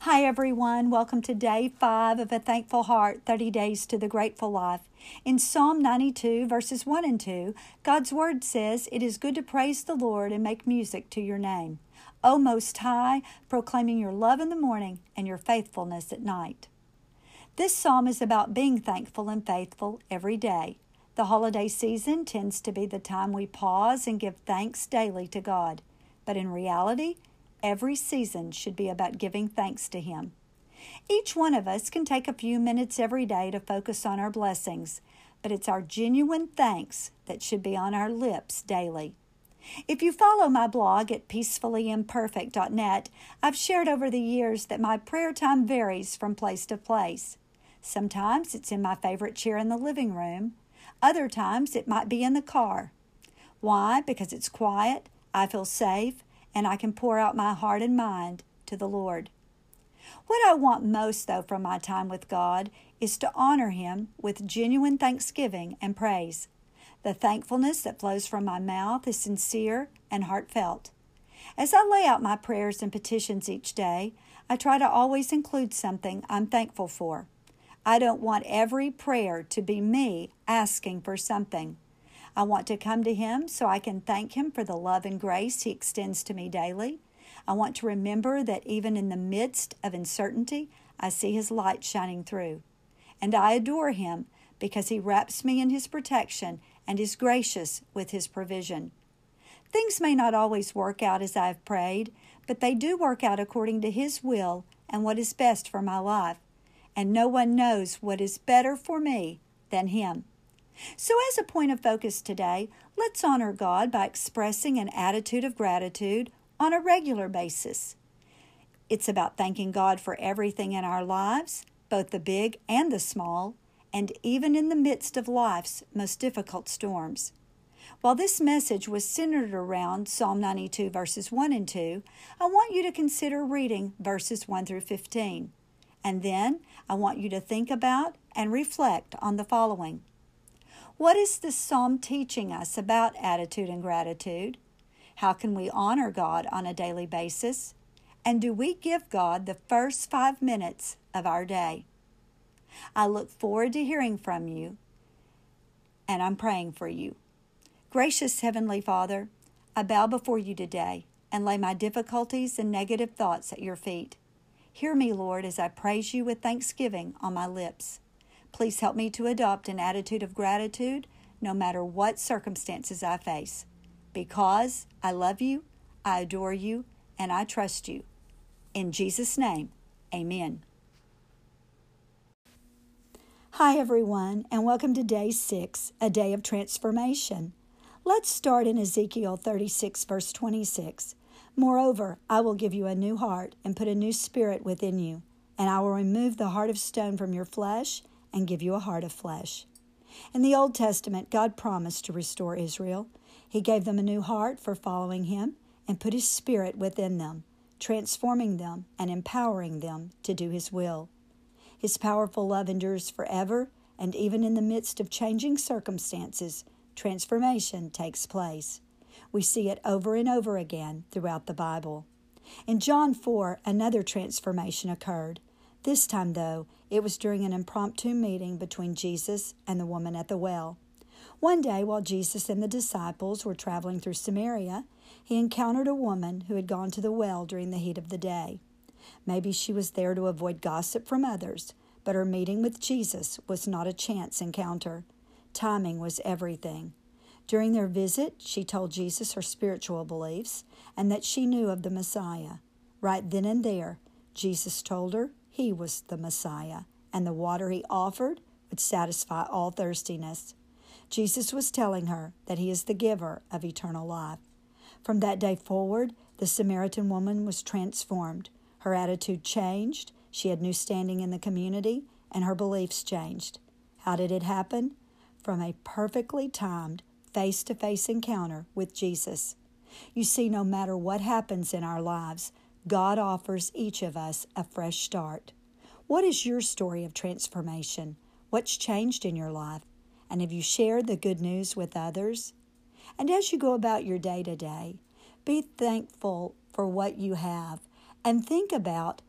Hi, everyone. Welcome to day five of A Thankful Heart 30 Days to the Grateful Life. In Psalm 92, verses 1 and 2, God's Word says, It is good to praise the Lord and make music to your name. O Most High, proclaiming your love in the morning and your faithfulness at night. This psalm is about being thankful and faithful every day. The holiday season tends to be the time we pause and give thanks daily to God. But in reality, Every season should be about giving thanks to Him. Each one of us can take a few minutes every day to focus on our blessings, but it's our genuine thanks that should be on our lips daily. If you follow my blog at peacefullyimperfect.net, I've shared over the years that my prayer time varies from place to place. Sometimes it's in my favorite chair in the living room. Other times it might be in the car. Why? Because it's quiet, I feel safe, and I can pour out my heart and mind to the Lord. What I want most, though, from my time with God is to honor Him with genuine thanksgiving and praise. The thankfulness that flows from my mouth is sincere and heartfelt. As I lay out my prayers and petitions each day, I try to always include something I'm thankful for. I don't want every prayer to be me asking for something. I want to come to Him so I can thank Him for the love and grace He extends to me daily. I want to remember that even in the midst of uncertainty, I see His light shining through. And I adore Him because He wraps me in His protection and is gracious with His provision. Things may not always work out as I have prayed, but they do work out according to His will and what is best for my life. And no one knows what is better for me than Him. So, as a point of focus today, let's honor God by expressing an attitude of gratitude on a regular basis. It's about thanking God for everything in our lives, both the big and the small, and even in the midst of life's most difficult storms. While this message was centered around Psalm 92, verses 1 and 2, I want you to consider reading verses 1 through 15. And then I want you to think about and reflect on the following. What is this psalm teaching us about attitude and gratitude? How can we honor God on a daily basis? And do we give God the first five minutes of our day? I look forward to hearing from you, and I'm praying for you. Gracious Heavenly Father, I bow before you today and lay my difficulties and negative thoughts at your feet. Hear me, Lord, as I praise you with thanksgiving on my lips. Please help me to adopt an attitude of gratitude no matter what circumstances I face. Because I love you, I adore you, and I trust you. In Jesus' name, amen. Hi, everyone, and welcome to day six, a day of transformation. Let's start in Ezekiel 36, verse 26. Moreover, I will give you a new heart and put a new spirit within you, and I will remove the heart of stone from your flesh and give you a heart of flesh. In the Old Testament, God promised to restore Israel. He gave them a new heart for following Him and put His Spirit within them, transforming them and empowering them to do His will. His powerful love endures forever, and even in the midst of changing circumstances, transformation takes place. We see it over and over again throughout the Bible. In John 4, another transformation occurred. This time, though, it was during an impromptu meeting between Jesus and the woman at the well. One day, while Jesus and the disciples were traveling through Samaria, he encountered a woman who had gone to the well during the heat of the day. Maybe she was there to avoid gossip from others, but her meeting with Jesus was not a chance encounter. Timing was everything. During their visit, she told Jesus her spiritual beliefs and that she knew of the Messiah. Right then and there, Jesus told her he was the Messiah, and the water he offered would satisfy all thirstiness. Jesus was telling her that he is the giver of eternal life. From that day forward, the Samaritan woman was transformed. Her attitude changed, she had new standing in the community, and her beliefs changed. How did it happen? From a perfectly timed face to face encounter with Jesus. You see, no matter what happens in our lives, God offers each of us a fresh start. What is your story of transformation? What's changed in your life? And have you shared the good news with others? And as you go about your day to day, be thankful for what you have and think about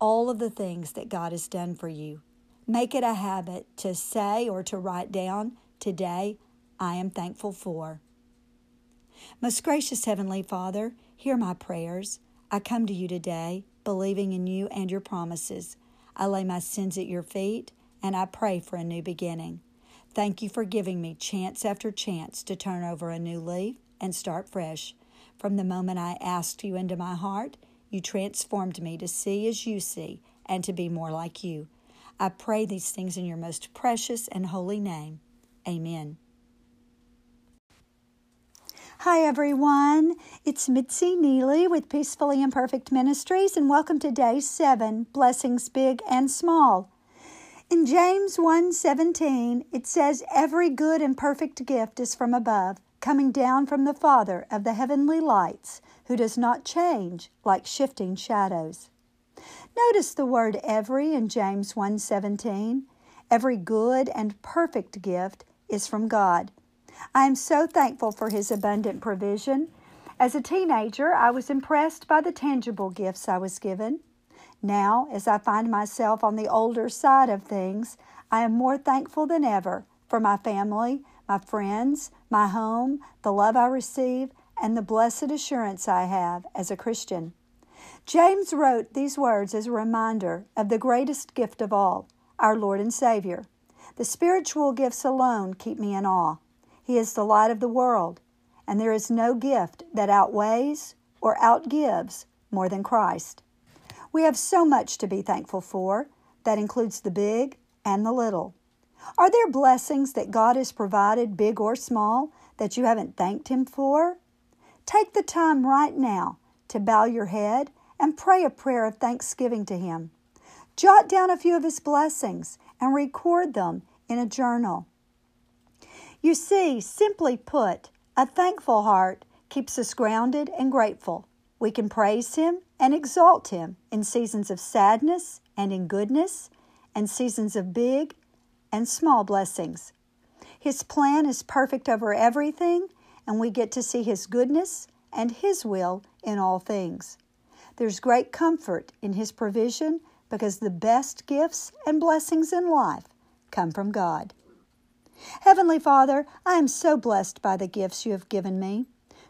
all of the things that God has done for you. Make it a habit to say or to write down, Today I am thankful for. Most gracious Heavenly Father, hear my prayers. I come to you today, believing in you and your promises. I lay my sins at your feet, and I pray for a new beginning. Thank you for giving me chance after chance to turn over a new leaf and start fresh. From the moment I asked you into my heart, you transformed me to see as you see and to be more like you. I pray these things in your most precious and holy name. Amen. Hi, everyone. It's Mitzi Neely with Peacefully Imperfect Ministries, and welcome to day seven Blessings Big and Small. In James 1:17, it says, Every good and perfect gift is from above, coming down from the Father of the heavenly lights, who does not change like shifting shadows. Notice the word every in James 1:17. Every good and perfect gift is from God. I am so thankful for his abundant provision. As a teenager, I was impressed by the tangible gifts I was given. Now, as I find myself on the older side of things, I am more thankful than ever for my family, my friends, my home, the love I receive, and the blessed assurance I have as a Christian. James wrote these words as a reminder of the greatest gift of all, our Lord and Savior. The spiritual gifts alone keep me in awe. He is the light of the world, and there is no gift that outweighs or outgives more than Christ. We have so much to be thankful for. That includes the big and the little. Are there blessings that God has provided, big or small, that you haven't thanked Him for? Take the time right now to bow your head and pray a prayer of thanksgiving to Him. Jot down a few of His blessings and record them in a journal. You see, simply put, a thankful heart keeps us grounded and grateful. We can praise Him and exalt Him in seasons of sadness and in goodness, and seasons of big and small blessings. His plan is perfect over everything, and we get to see His goodness and His will in all things. There's great comfort in His provision because the best gifts and blessings in life come from God. Heavenly Father, I am so blessed by the gifts you have given me.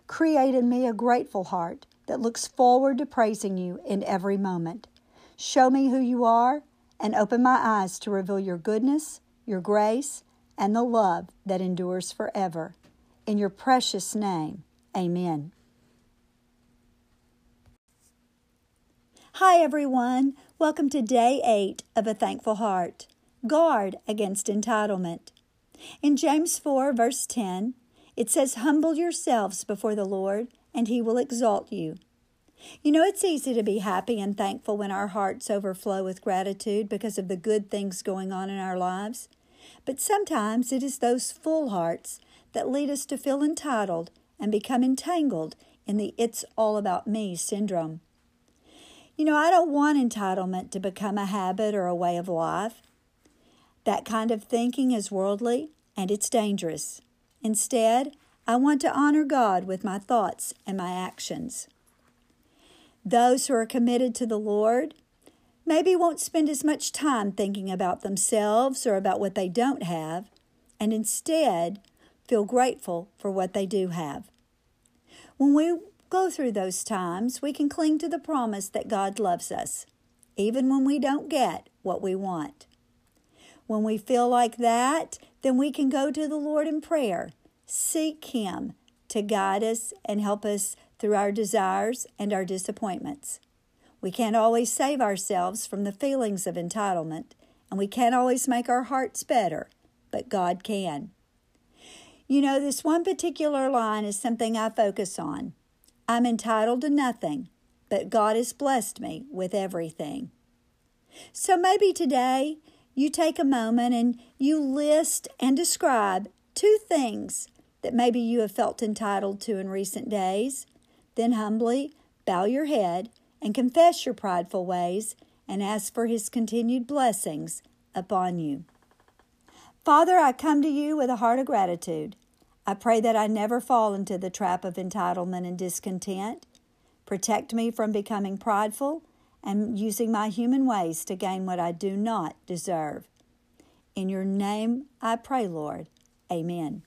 Create in me a grateful heart that looks forward to praising you in every moment. Show me who you are and open my eyes to reveal your goodness, your grace, and the love that endures forever. In your precious name, amen. Hi, everyone. Welcome to day eight of A Thankful Heart. Guard against entitlement. In James 4, verse 10, it says, Humble yourselves before the Lord, and he will exalt you. You know, it's easy to be happy and thankful when our hearts overflow with gratitude because of the good things going on in our lives. But sometimes it is those full hearts that lead us to feel entitled and become entangled in the it's all about me syndrome. You know, I don't want entitlement to become a habit or a way of life. That kind of thinking is worldly and it's dangerous. Instead, I want to honor God with my thoughts and my actions. Those who are committed to the Lord maybe won't spend as much time thinking about themselves or about what they don't have, and instead feel grateful for what they do have. When we go through those times, we can cling to the promise that God loves us, even when we don't get what we want. When we feel like that, then we can go to the Lord in prayer. Seek Him to guide us and help us through our desires and our disappointments. We can't always save ourselves from the feelings of entitlement, and we can't always make our hearts better, but God can. You know, this one particular line is something I focus on. I'm entitled to nothing, but God has blessed me with everything. So maybe today you take a moment and you list and describe two things that maybe you have felt entitled to in recent days. Then humbly bow your head and confess your prideful ways and ask for His continued blessings upon you. Father, I come to you with a heart of gratitude. I pray that I never fall into the trap of entitlement and discontent. Protect me from becoming prideful and using my human ways to gain what I do not deserve. In your name I pray, Lord. Amen.